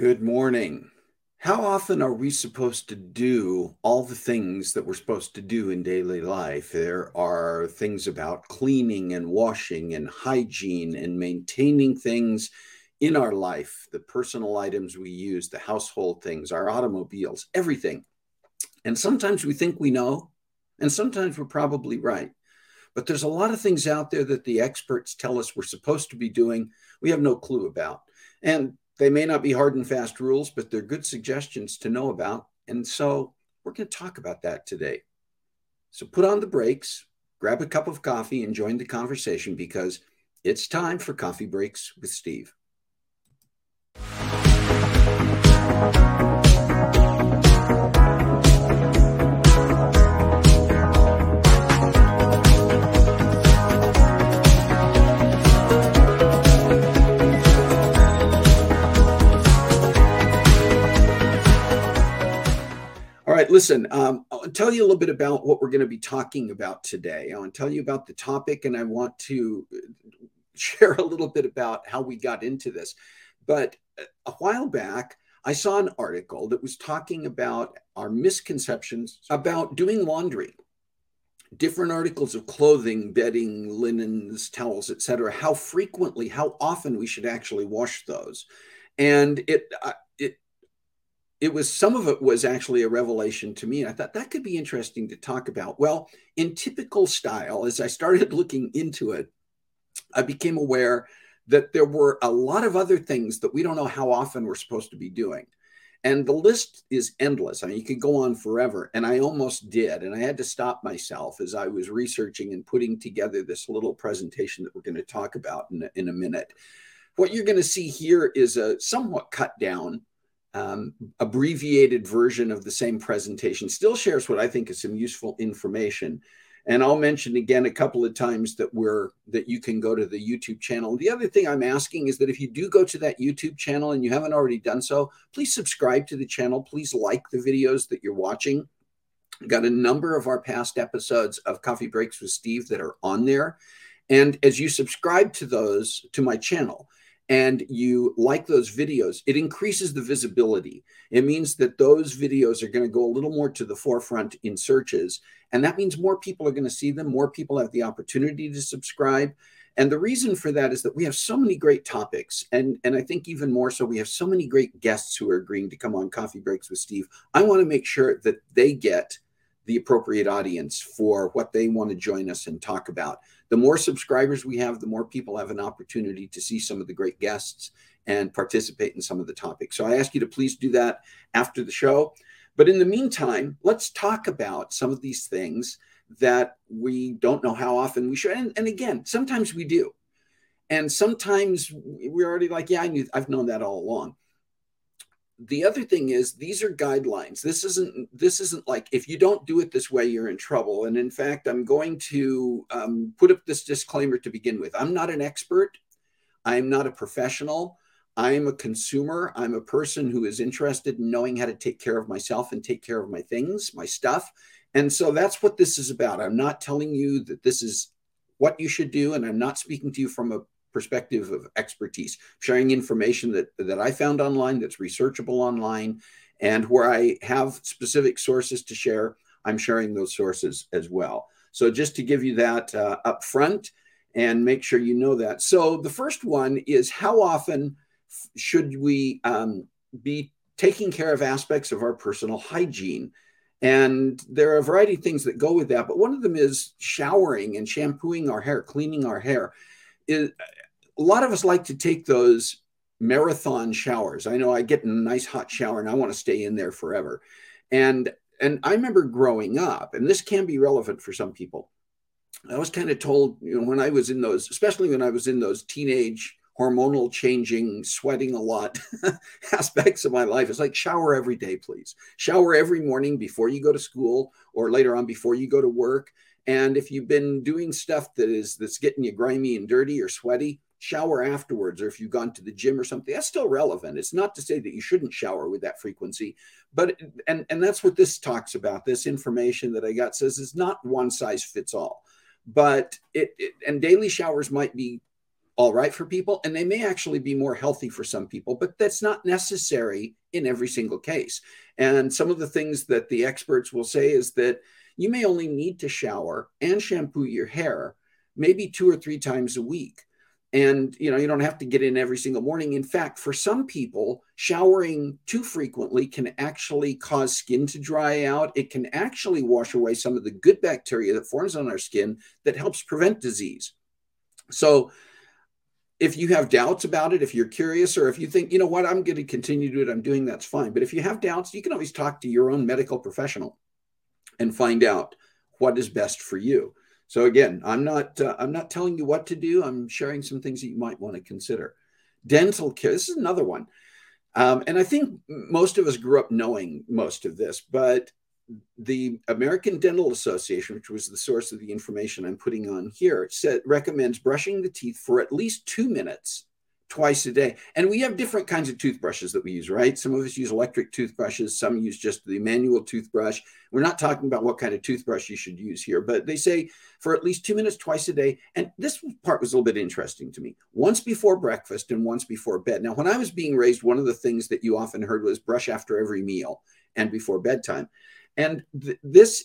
Good morning. How often are we supposed to do all the things that we're supposed to do in daily life? There are things about cleaning and washing and hygiene and maintaining things in our life, the personal items we use, the household things, our automobiles, everything. And sometimes we think we know, and sometimes we're probably right. But there's a lot of things out there that the experts tell us we're supposed to be doing, we have no clue about. And they may not be hard and fast rules, but they're good suggestions to know about. And so we're going to talk about that today. So put on the brakes, grab a cup of coffee, and join the conversation because it's time for Coffee Breaks with Steve. Right, listen, um, I'll tell you a little bit about what we're going to be talking about today. I want to tell you about the topic and I want to uh, share a little bit about how we got into this. But uh, a while back, I saw an article that was talking about our misconceptions about doing laundry. Different articles of clothing, bedding, linens, towels, etc. How frequently, how often we should actually wash those, and it uh, it was some of it was actually a revelation to me. And I thought that could be interesting to talk about. Well, in typical style, as I started looking into it, I became aware that there were a lot of other things that we don't know how often we're supposed to be doing. And the list is endless. I mean, you could go on forever. And I almost did. And I had to stop myself as I was researching and putting together this little presentation that we're going to talk about in a, in a minute. What you're going to see here is a somewhat cut down um, abbreviated version of the same presentation still shares what I think is some useful information. And I'll mention again a couple of times that we're that you can go to the YouTube channel. The other thing I'm asking is that if you do go to that YouTube channel and you haven't already done so, please subscribe to the channel. Please like the videos that you're watching. got a number of our past episodes of Coffee Breaks with Steve that are on there. And as you subscribe to those to my channel, and you like those videos, it increases the visibility. It means that those videos are going to go a little more to the forefront in searches. And that means more people are going to see them, more people have the opportunity to subscribe. And the reason for that is that we have so many great topics. And, and I think even more so, we have so many great guests who are agreeing to come on Coffee Breaks with Steve. I want to make sure that they get the appropriate audience for what they want to join us and talk about the more subscribers we have, the more people have an opportunity to see some of the great guests and participate in some of the topics. So I ask you to please do that after the show. But in the meantime, let's talk about some of these things that we don't know how often we should. And, and again, sometimes we do. And sometimes we're already like, yeah, I knew I've known that all along the other thing is these are guidelines. This isn't this isn't like if you don't do it this way you're in trouble. And in fact i'm going to um, put up this disclaimer to begin with. I'm not an expert. I'm not a professional. I'm a consumer. I'm a person who is interested in knowing how to take care of myself and take care of my things my stuff. And so that's what this is about. I'm not telling you that this is what you should do and i'm not speaking to you from a perspective of expertise, sharing information that, that I found online that's researchable online, and where I have specific sources to share, I'm sharing those sources as well. So just to give you that uh, up front and make sure you know that. So the first one is how often should we um, be taking care of aspects of our personal hygiene? And there are a variety of things that go with that, but one of them is showering and shampooing our hair, cleaning our hair. Is, a lot of us like to take those marathon showers. I know I get in a nice hot shower and I want to stay in there forever. And and I remember growing up, and this can be relevant for some people. I was kind of told, you know, when I was in those, especially when I was in those teenage hormonal changing, sweating a lot aspects of my life. It's like shower every day, please. Shower every morning before you go to school or later on before you go to work. And if you've been doing stuff that is that's getting you grimy and dirty or sweaty, shower afterwards or if you've gone to the gym or something that's still relevant. It's not to say that you shouldn't shower with that frequency but and and that's what this talks about. This information that i got says it's not one size fits all but it, it and daily showers might be all right for people and they may actually be more healthy for some people but that's not necessary in every single case. And some of the things that the experts will say is that you may only need to shower and shampoo your hair maybe two or three times a week. And you know you don't have to get in every single morning. In fact for some people showering too frequently can actually cause skin to dry out. It can actually wash away some of the good bacteria that forms on our skin that helps prevent disease. So if you have doubts about it if you're curious or if you think you know what? I'm going to continue to do it. I'm doing that's fine. But if you have doubts you can always talk to your own medical professional and find out what is best for you so again, I'm not uh, I'm not telling you what to do. I'm sharing some things that you might want to consider. Dental care. This is another one, um, and I think most of us grew up knowing most of this, but the American Dental Association, which was the source of the information I'm putting on here, said recommends brushing the teeth for at least two minutes twice a day. And we have different kinds of toothbrushes that we use, right? Some of us use electric toothbrushes, some use just the manual toothbrush. We're not talking about what kind of toothbrush you should use here, but they say for at least two minutes twice a day. And this part was a little bit interesting to me once before breakfast and once before bed. Now, when I was being raised, one of the things that you often heard was brush after every meal and before bedtime. And th- this,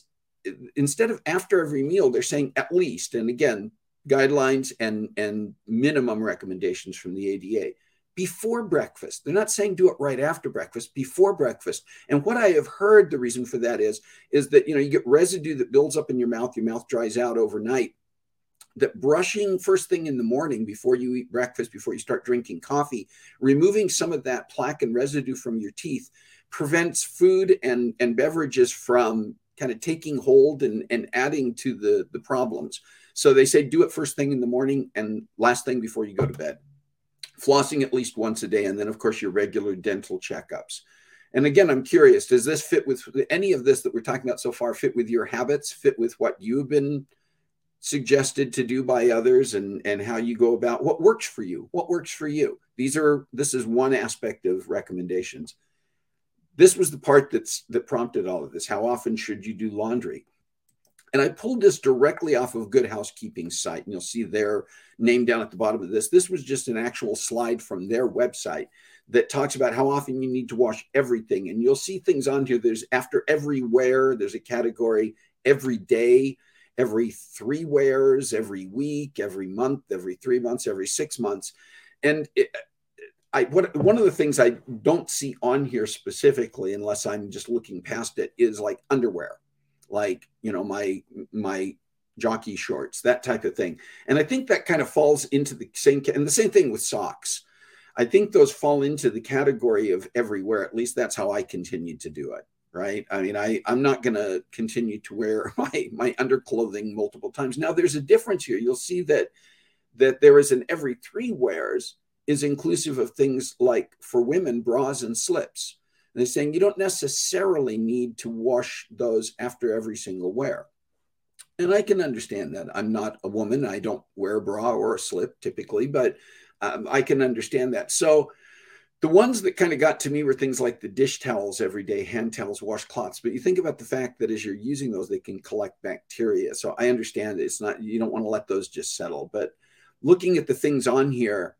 instead of after every meal, they're saying at least. And again, guidelines and, and minimum recommendations from the ADA before breakfast. They're not saying do it right after breakfast, before breakfast. And what I have heard the reason for that is, is that you know you get residue that builds up in your mouth, your mouth dries out overnight. That brushing first thing in the morning before you eat breakfast, before you start drinking coffee, removing some of that plaque and residue from your teeth prevents food and, and beverages from kind of taking hold and, and adding to the, the problems. So they say do it first thing in the morning and last thing before you go to bed. Flossing at least once a day, and then, of course, your regular dental checkups. And again, I'm curious does this fit with any of this that we're talking about so far, fit with your habits, fit with what you've been suggested to do by others and and how you go about what works for you what works for you these are this is one aspect of recommendations this was the part that's that prompted all of this how often should you do laundry and I pulled this directly off of Good Housekeeping site, and you'll see their name down at the bottom of this. This was just an actual slide from their website that talks about how often you need to wash everything. And you'll see things on here. There's after every wear, there's a category every day, every three wears, every week, every month, every three months, every six months. And it, I, what, one of the things I don't see on here specifically, unless I'm just looking past it, is like underwear like you know my my jockey shorts, that type of thing. And I think that kind of falls into the same and the same thing with socks. I think those fall into the category of everywhere. At least that's how I continue to do it. Right. I mean, I, I'm not going to continue to wear my, my underclothing multiple times. Now, there's a difference here. You'll see that that there is an every three wears is inclusive of things like for women, bras and slips. They're saying you don't necessarily need to wash those after every single wear. And I can understand that. I'm not a woman. I don't wear a bra or a slip typically, but um, I can understand that. So the ones that kind of got to me were things like the dish towels every day, hand towels, washcloths. But you think about the fact that as you're using those, they can collect bacteria. So I understand it's not, you don't want to let those just settle. But looking at the things on here,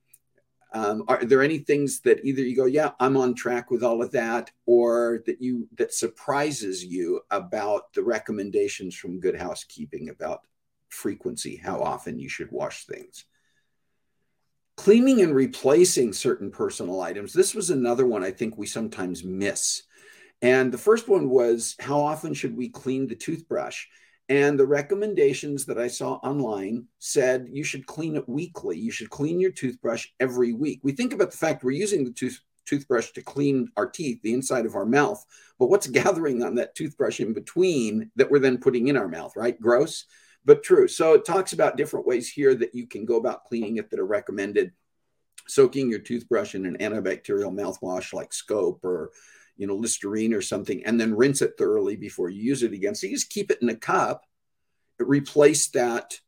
um, are there any things that either you go, yeah, I'm on track with all of that, or that you that surprises you about the recommendations from Good Housekeeping about frequency, how often you should wash things? Cleaning and replacing certain personal items. This was another one I think we sometimes miss. And the first one was how often should we clean the toothbrush? And the recommendations that I saw online said you should clean it weekly. You should clean your toothbrush every week. We think about the fact we're using the tooth, toothbrush to clean our teeth, the inside of our mouth, but what's gathering on that toothbrush in between that we're then putting in our mouth, right? Gross, but true. So it talks about different ways here that you can go about cleaning it that are recommended. Soaking your toothbrush in an antibacterial mouthwash like Scope or you know, Listerine or something, and then rinse it thoroughly before you use it again. So you just keep it in a cup, replace that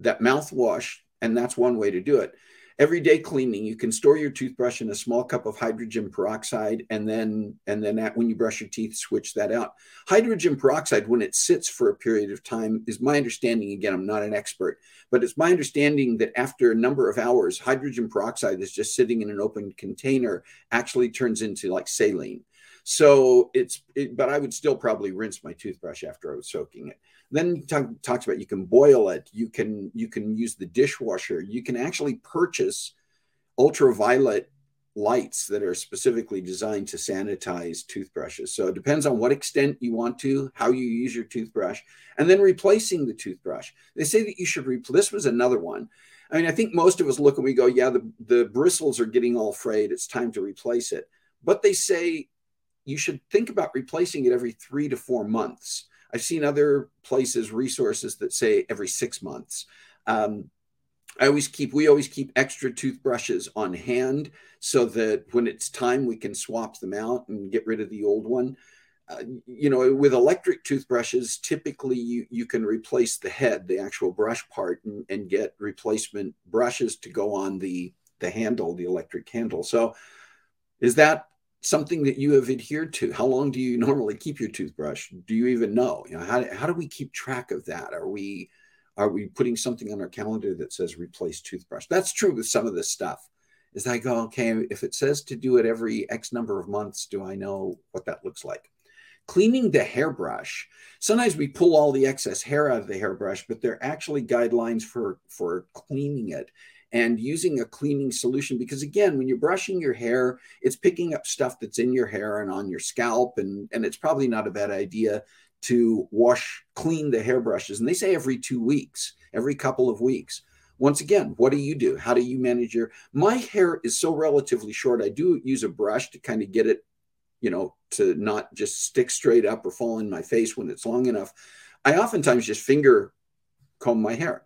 that mouthwash, and that's one way to do it. everyday cleaning you can store your toothbrush in a small cup of hydrogen peroxide and then and then at, when you brush your teeth switch that out hydrogen peroxide when it sits for a period of time is my understanding again i'm not an expert but it's my understanding that after a number of hours hydrogen peroxide that's just sitting in an open container actually turns into like saline so it's it, but i would still probably rinse my toothbrush after i was soaking it then talk, talks about you can boil it, you can you can use the dishwasher, you can actually purchase ultraviolet lights that are specifically designed to sanitize toothbrushes. So it depends on what extent you want to, how you use your toothbrush, and then replacing the toothbrush. They say that you should replace. This was another one. I mean, I think most of us look and we go, yeah, the, the bristles are getting all frayed. It's time to replace it. But they say you should think about replacing it every three to four months. I've seen other places, resources that say every six months. Um, I always keep, we always keep extra toothbrushes on hand so that when it's time, we can swap them out and get rid of the old one. Uh, you know, with electric toothbrushes, typically you, you can replace the head, the actual brush part, and, and get replacement brushes to go on the, the handle, the electric handle. So is that something that you have adhered to? How long do you normally keep your toothbrush? Do you even know? You know, how, how do we keep track of that? Are we are we putting something on our calendar that says replace toothbrush? That's true with some of this stuff. Is I go, oh, okay, if it says to do it every X number of months, do I know what that looks like? Cleaning the hairbrush. Sometimes we pull all the excess hair out of the hairbrush, but there are actually guidelines for for cleaning it and using a cleaning solution because again when you're brushing your hair it's picking up stuff that's in your hair and on your scalp and and it's probably not a bad idea to wash clean the hairbrushes and they say every 2 weeks every couple of weeks. Once again what do you do? How do you manage your my hair is so relatively short i do use a brush to kind of get it you know to not just stick straight up or fall in my face when it's long enough. I oftentimes just finger comb my hair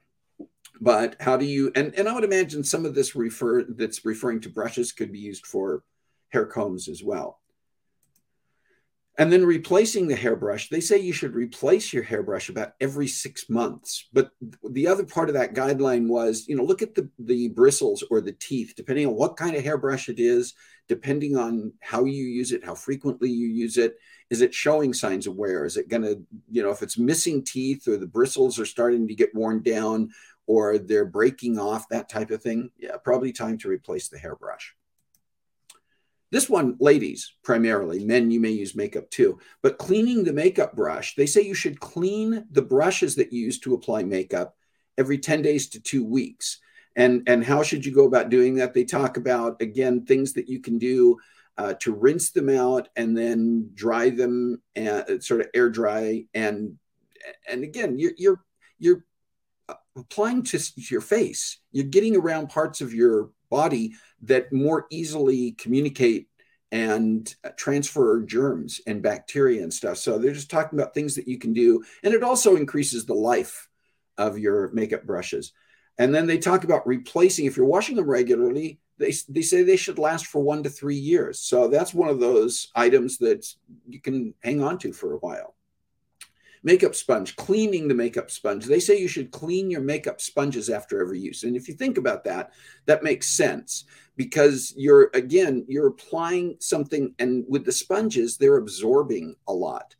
but how do you and, and i would imagine some of this refer that's referring to brushes could be used for hair combs as well and then replacing the hairbrush they say you should replace your hairbrush about every six months. But the other part of that guideline was you know look at the the bristles or the teeth depending on what kind of hairbrush it is depending on how you use it how frequently you use it. Is it showing signs of wear? Is it going to you know if it's missing teeth or the bristles are starting to get worn down or they're breaking off, that type of thing, yeah, probably time to replace the hairbrush. This one, ladies primarily, men, you may use makeup too, but cleaning the makeup brush, they say you should clean the brushes that you use to apply makeup every 10 days to two weeks. And, and how should you go about doing that? They talk about, again, things that you can do uh, to rinse them out and then dry them and uh, sort of air dry. And, and again, you're, you're, you're applying to your face. You're getting around parts of your body that more easily communicate and transfer germs and bacteria and stuff. So they're just talking about things that you can do. And it also increases the life of your makeup brushes. And then they talk about replacing, if you're washing them regularly, they, they say they should last for one to three years. So that's one of those items that you can hang on to for a while makeup sponge, cleaning the makeup sponge. They say you should clean your makeup sponges after every use. And if you think about that, that makes sense because you're, again, you're applying something, and with the sponges, they're absorbing a lot.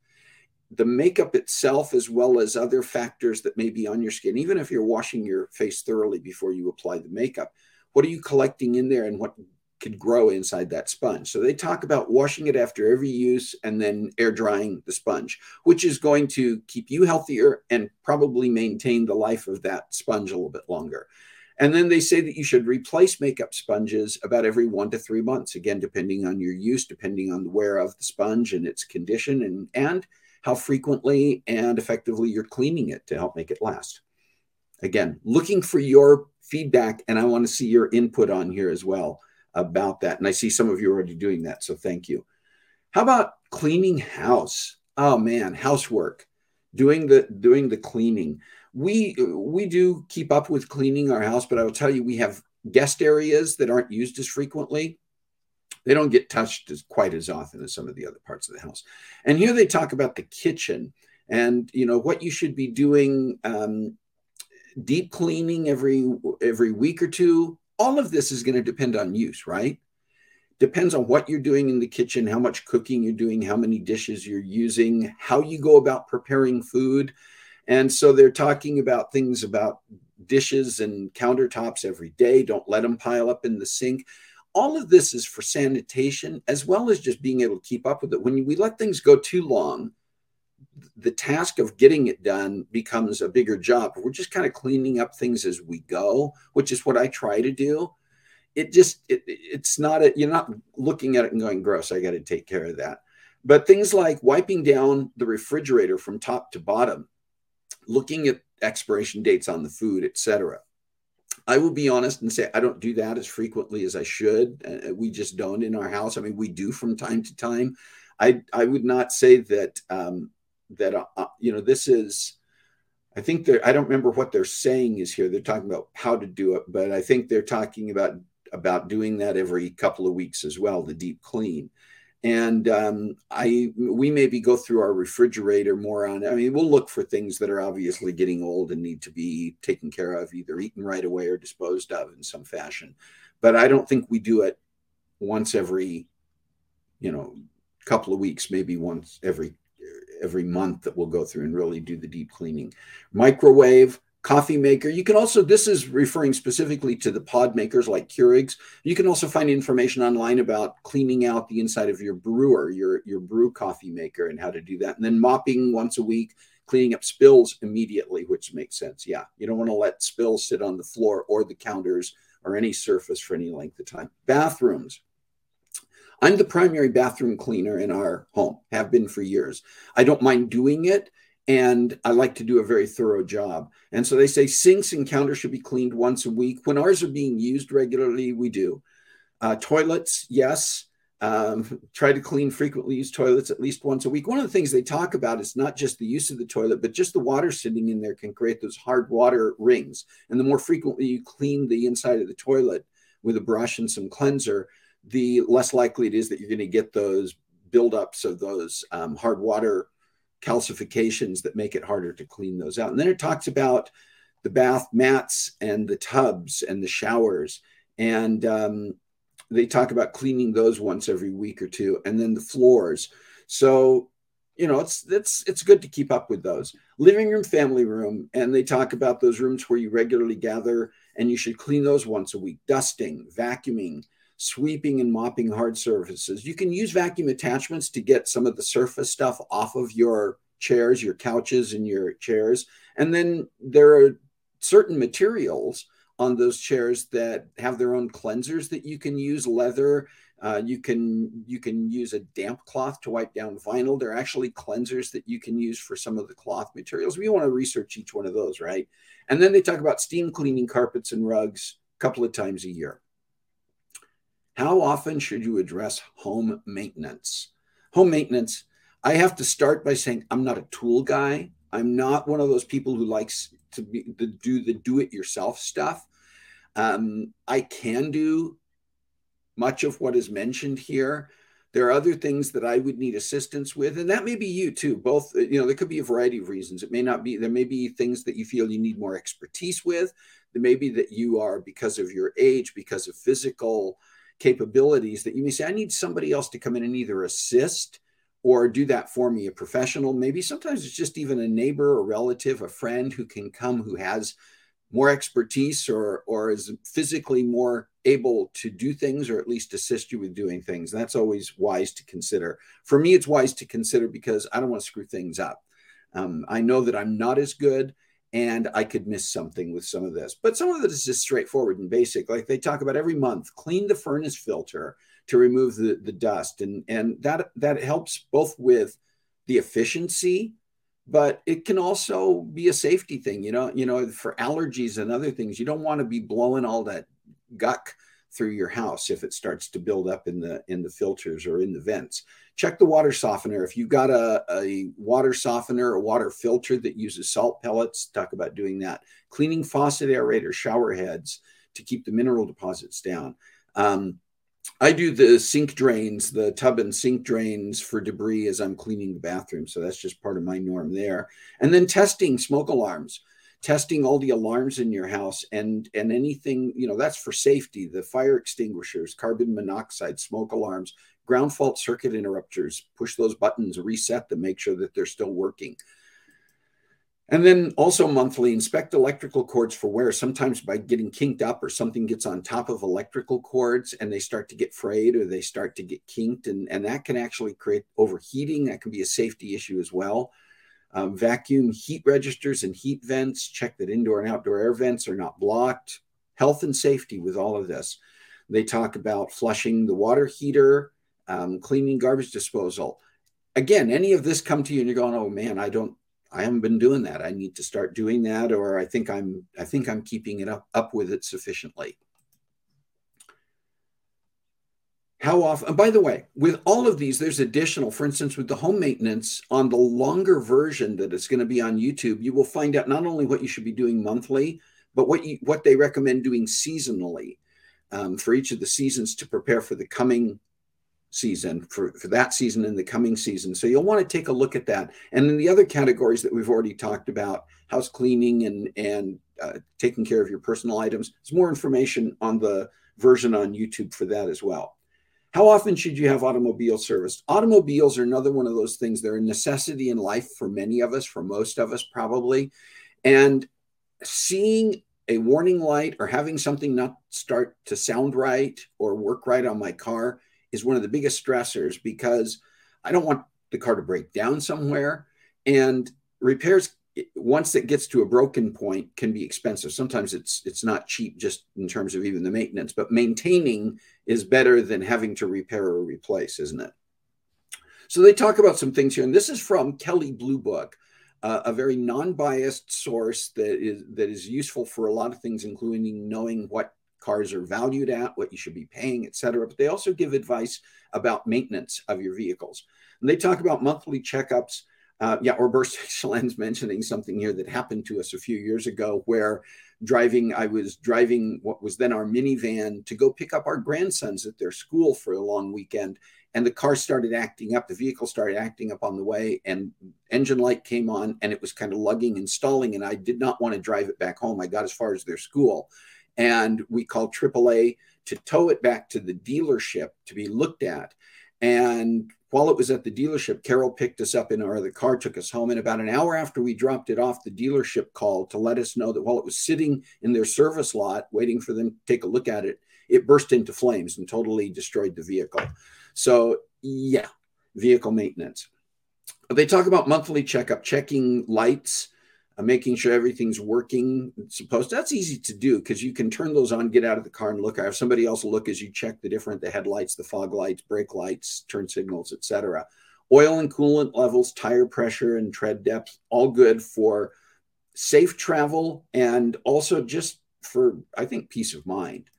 The makeup itself, as well as other factors that may be on your skin, even if you're washing your face thoroughly before you apply the makeup, what are you collecting in there and what could grow inside that sponge. So they talk about washing it after every use and then air drying the sponge, which is going to keep you healthier and probably maintain the life of that sponge a little bit longer. And then they say that you should replace makeup sponges about every one to three months, again, depending on your use, depending on the wear of the sponge and its condition, and, and how frequently and effectively you're cleaning it to help make it last. Again, looking for your feedback, and I want to see your input on here as well about that. And I see some of you already doing that. So thank you. How about cleaning house? Oh man, housework, doing the doing the cleaning. We we do keep up with cleaning our house, but I will tell you we have guest areas that aren't used as frequently. They don't get touched as quite as often as some of the other parts of the house. And here they talk about the kitchen and you know what you should be doing um, deep cleaning every every week or two all of this is going to depend on use, right? Depends on what you're doing in the kitchen, how much cooking you're doing, how many dishes you're using, how you go about preparing food. And so they're talking about things about dishes and countertops every day. Don't let them pile up in the sink. All of this is for sanitation as well as just being able to keep up with it. When we let things go too long, the task of getting it done becomes a bigger job. We're just kind of cleaning up things as we go, which is what I try to do. It just it, it's not a you're not looking at it and going gross. I got to take care of that. But things like wiping down the refrigerator from top to bottom, looking at expiration dates on the food, etc. I will be honest and say I don't do that as frequently as I should. Uh, we just don't in our house. I mean, we do from time to time. I I would not say that um, that uh, uh, you know this is i think they're i don't remember what they're saying is here. They're talking about how to do it but i think they're talking about about doing that every couple of weeks as well the deep clean. And um, i we maybe go through our refrigerator more on i mean we'll look for things that are obviously getting old and need to be taken care of either eaten right away or disposed of in some fashion. But i don't think we do it once every you know couple of weeks maybe once every every month that we'll go through and really do the deep cleaning. Microwave, coffee maker. You can also, this is referring specifically to the pod makers like Keurigs. You can also find information online about cleaning out the inside of your brewer, your, your brew coffee maker, and how to do that. And then mopping once a week, cleaning up spills immediately, which makes sense. Yeah, you don't want to let spills sit on the floor or the counters or any surface for any length of time. Bathrooms. I'm the primary bathroom cleaner in our home, have been for years. I don't mind doing it, and I like to do a very thorough job. And so they say sinks and counters should be cleaned once a week. When ours are being used regularly, we do. Uh, toilets, yes. Um, try to clean frequently used toilets at least once a week. One of the things they talk about is not just the use of the toilet, but just the water sitting in there can create those hard water rings. And the more frequently you clean the inside of the toilet with a brush and some cleanser, the less likely it is that you're going to get those buildups of those um, hard water calcifications that make it harder to clean those out. And then it talks about the bath mats and the tubs and the showers. And um, they talk about cleaning those once every week or two, and then the floors. So, you know, it's it's it's good to keep up with those. Living room, family room, and they talk about those rooms where you regularly gather, and you should clean those once a week. Dusting, vacuuming, sweeping and mopping hard surfaces. You can use vacuum attachments to get some of the surface stuff off of your chairs, your couches, and your chairs. And then there are certain materials on those chairs that have their own cleansers that you can use leather. Uh, you can you can use a damp cloth to wipe down vinyl. There are actually cleansers that you can use for some of the cloth materials. We want to research each one of those right? And then they talk about steam cleaning carpets and rugs a couple of times a year how often should you address home maintenance? Home maintenance, I have to start by saying I'm not a tool guy. I'm not one of those people who likes to, be, to do the do it yourself stuff. Um, I can do much of what is mentioned here. There are other things that I would need assistance with, and that may be you too. Both, you know, there could be a variety of reasons. It may not be, there may be things that you feel you need more expertise with. There may be that you are, because of your age, because of physical capabilities that you may say, I need somebody else to come in and either assist or do that for me, a professional. Maybe sometimes it's just even a neighbor, a relative, a friend who can come who has more expertise or or is physically more able to do things or at least assist you with doing things. That's always wise to consider. For me, it's wise to consider because I don't want to screw things up. Um, I know that I'm not as good and I could miss something with some of this. But some of it is just straightforward and basic. Like they talk about every month, clean the furnace filter to remove the, the dust. And, and that that helps both with the efficiency, but it can also be a safety thing. You know, you know, for allergies and other things, you don't want to be blowing all that guck through your house if it starts to build up in the in the filters or in the vents. Check the water softener. If you've got a, a water softener or water filter that uses salt pellets talk about doing that. Cleaning faucet aerator shower heads to keep the mineral deposits down. Um, I do the sink drains, the tub and sink drains for debris as I'm cleaning the bathroom. So that's just part of my norm there. And then testing smoke alarms testing all the alarms in your house and and anything you know that's for safety. The fire extinguishers carbon monoxide smoke alarms ground fault circuit interrupters push those buttons reset them make sure that they're still working. And then also monthly inspect electrical cords for wear sometimes by getting kinked up or something gets on top of electrical cords and they start to get frayed or they start to get kinked. And, and that can actually create overheating. That can be a safety issue as well um, vacuum heat registers and heat vents, check that indoor and outdoor air vents are not blocked. Health and safety with all of this. They talk about flushing the water heater, um, cleaning garbage disposal. Again, any of this come to you and you're going, oh man, I don't, I haven't been doing that. I need to start doing that, or I think I'm, I think I'm keeping it up, up with it sufficiently. How often and by the way with all of these there's additional for instance with the home maintenance on the longer version that is going to be on youtube you will find out not only what you should be doing monthly but what you what they recommend doing seasonally um, for each of the seasons to prepare for the coming season for, for that season and the coming season. So you'll want to take a look at that. And then the other categories that we've already talked about house cleaning and and uh, taking care of your personal items there's more information on the version on youtube for that as well how often should you have automobile service? Automobiles are another one of those things. They're a necessity in life for many of us, for most of us, probably. And seeing a warning light or having something not start to sound right or work right on my car is one of the biggest stressors because I don't want the car to break down somewhere. And repairs once it gets to a broken point can be expensive sometimes it's it's not cheap just in terms of even the maintenance but maintaining is better than having to repair or replace isn't it? So they talk about some things here and this is from Kelley blue book uh, a very non-biased source that is that is useful for a lot of things including knowing what cars are valued at what you should be paying etc but they also give advice about maintenance of your vehicles. And they talk about monthly checkups. Uh, yeah, or Burst Excellence mentioning something here that happened to us a few years ago where driving, I was driving what was then our minivan to go pick up our grandsons at their school for a long weekend. And the car started acting up, the vehicle started acting up on the way, and engine light came on and it was kind of lugging and stalling. And I did not want to drive it back home. I got as far as their school. And we called AAA to tow it back to the dealership to be looked at. And while it was at the dealership, Carol picked us up in our other car, took us home. And about an hour after we dropped it off, the dealership called to let us know that while it was sitting in their service lot, waiting for them to take a look at it, it burst into flames and totally destroyed the vehicle. So, yeah, vehicle maintenance. They talk about monthly checkup, checking lights, uh, making sure everything's working supposed. That's easy to do because you can turn those on, get out of the car and look. I have somebody else look as you check the different the headlights, the fog lights, brake lights, turn signals, etc. Oil and coolant levels, tire pressure, and tread depth, all good for safe travel and also just for I think peace of mind.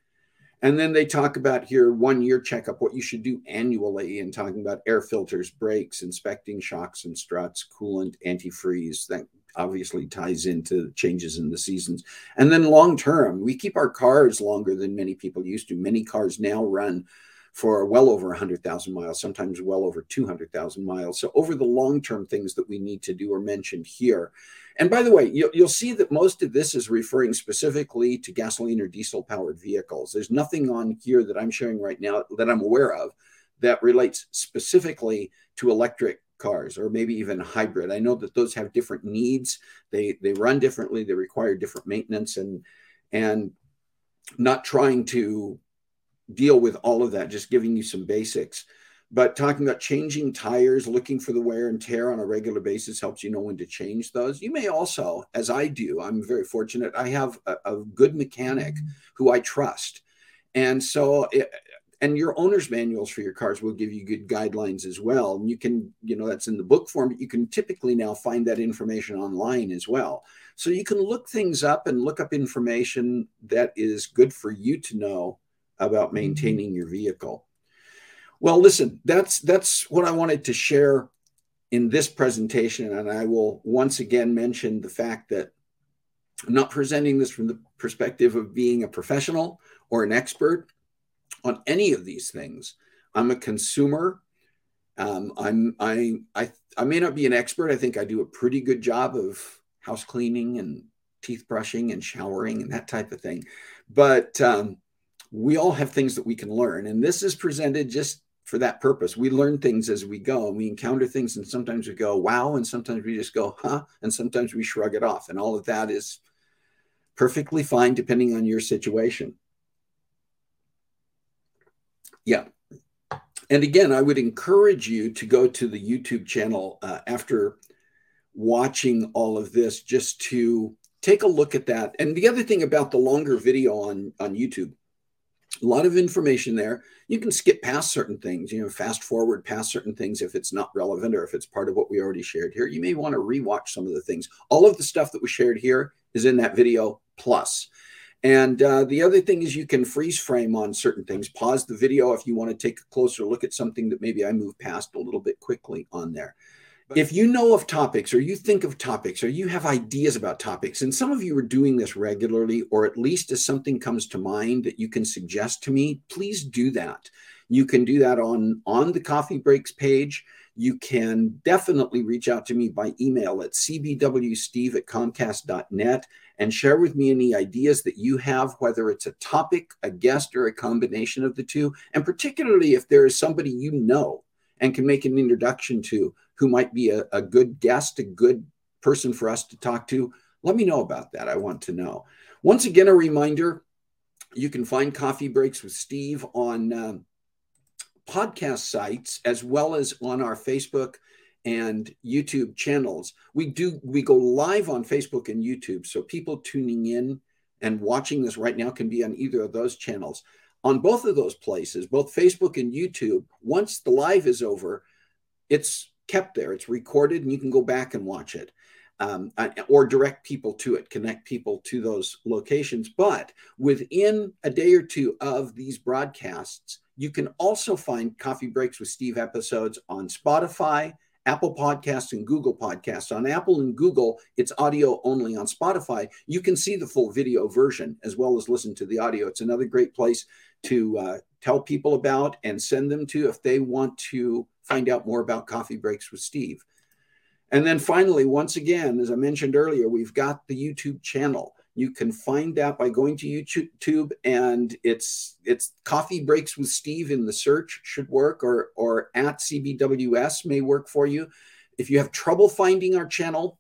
And then they talk about here one year checkup, what you should do annually, and talking about air filters, brakes, inspecting shocks and struts, coolant, antifreeze, that obviously ties into changes in the seasons. And then long term, we keep our cars longer than many people used to. Many cars now run for well over 100,000 miles, sometimes well over 200,000 miles. So, over the long term things that we need to do are mentioned here. And by the way, you'll, see that most of this is referring specifically to gasoline or diesel powered vehicles. There's nothing on here that I'm showing right now that I'm aware of that relates specifically to electric cars or maybe even hybrid. I know that those have different needs. They they run differently. They require different maintenance and and not trying to deal with all of that. Just giving you some basics. But talking about changing tires, looking for the wear and tear on a regular basis helps you know when to change those. You may also, as I do, I'm very fortunate. I have a, a good mechanic mm-hmm. who I trust. And so it, and your owner's manuals for your cars will give you good guidelines as well. And you can you know that's in the book form but you can typically now find that information online as well. So you can look things up and look up information that is good for you to know about mm-hmm. maintaining your vehicle. Well listen that's that's what i wanted to share in this presentation. And i will once again mention the fact that i'm not presenting this from the perspective of being a professional or an expert on any of these things. I'm a consumer. Um, I'm I I I may not be an expert. I think I do a pretty good job of house cleaning and teeth brushing and showering and that type of thing. But um, we all have things that we can learn. And this is presented just for that purpose. We learn things as we go and we encounter things, and sometimes we go, wow, and sometimes we just go, huh, and sometimes we shrug it off. And all of that is perfectly fine depending on your situation. Yeah. And again, I would encourage you to go to the YouTube channel uh, after watching all of this just to take a look at that. And the other thing about the longer video on, on YouTube, a lot of information there. You can skip past certain things, you know, fast forward past certain things if it's not relevant or if it's part of what we already shared here. You may want to rewatch some of the things. All of the stuff that was shared here is in that video plus. And uh, the other thing is you can freeze frame on certain things. Pause the video if you want to take a closer look at something that maybe I moved past a little bit quickly on there. If you know of topics or you think of topics or you have ideas about topics, and some of you are doing this regularly, or at least as something comes to mind that you can suggest to me, please do that. You can do that on, on the Coffee Breaks page. You can definitely reach out to me by email at cbwsteve at comcast.net and share with me any ideas that you have, whether it's a topic, a guest, or a combination of the two. And particularly if there is somebody you know and can make an introduction to who might be a, a good guest, a good person for us to talk to, let me know about that. I want to know. Once again, a reminder you can find Coffee Breaks with Steve on um, podcast sites as well as on our Facebook and YouTube channels. We do we go live on Facebook and YouTube, so people tuning in and watching this right now can be on either of those channels. On both of those places, both Facebook and YouTube, once the live is over, it's kept there. It's recorded, and you can go back and watch it. Um, uh, or direct people to it, connect people to those locations. But within a day or two of these broadcasts, you can also find Coffee Breaks with Steve episodes on Spotify, Apple Podcasts, and Google Podcasts. On Apple and Google, it's audio only. On Spotify, you can see the full video version as well as listen to the audio. It's another great place to uh, tell people about and send them to if they want to find out more about Coffee Breaks with Steve. And then finally, once again, as I mentioned earlier, we've got the YouTube channel. You can find that by going to YouTube and it's it's Coffee Breaks with Steve in the search should work or or at CBWS may work for you. If you have trouble finding our channel,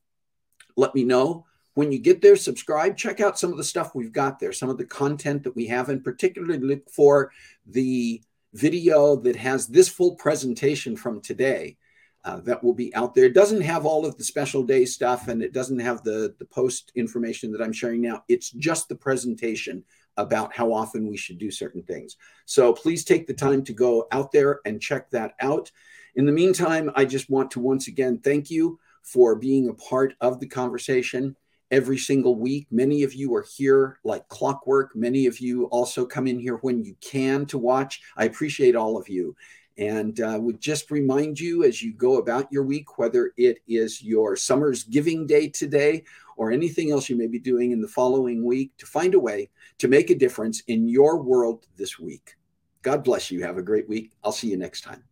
let me know. When you get there, subscribe, check out some of the stuff we've got there, some of the content that we have, and particularly look for the video that has this full presentation from today uh, that will be out there. It doesn't have all of the special day stuff and it doesn't have the, the post information that I'm sharing now. It's just the presentation about how often we should do certain things. So please take the time to go out there and check that out. In the meantime, I just want to once again thank you for being a part of the conversation every single week. Many of you are here like clockwork. Many of you also come in here when you can to watch. I appreciate all of you. And uh, would just remind you as you go about your week, whether it is your summer's giving day today or anything else you may be doing in the following week, to find a way to make a difference in your world this week. God bless you. Have a great week. I'll see you next time.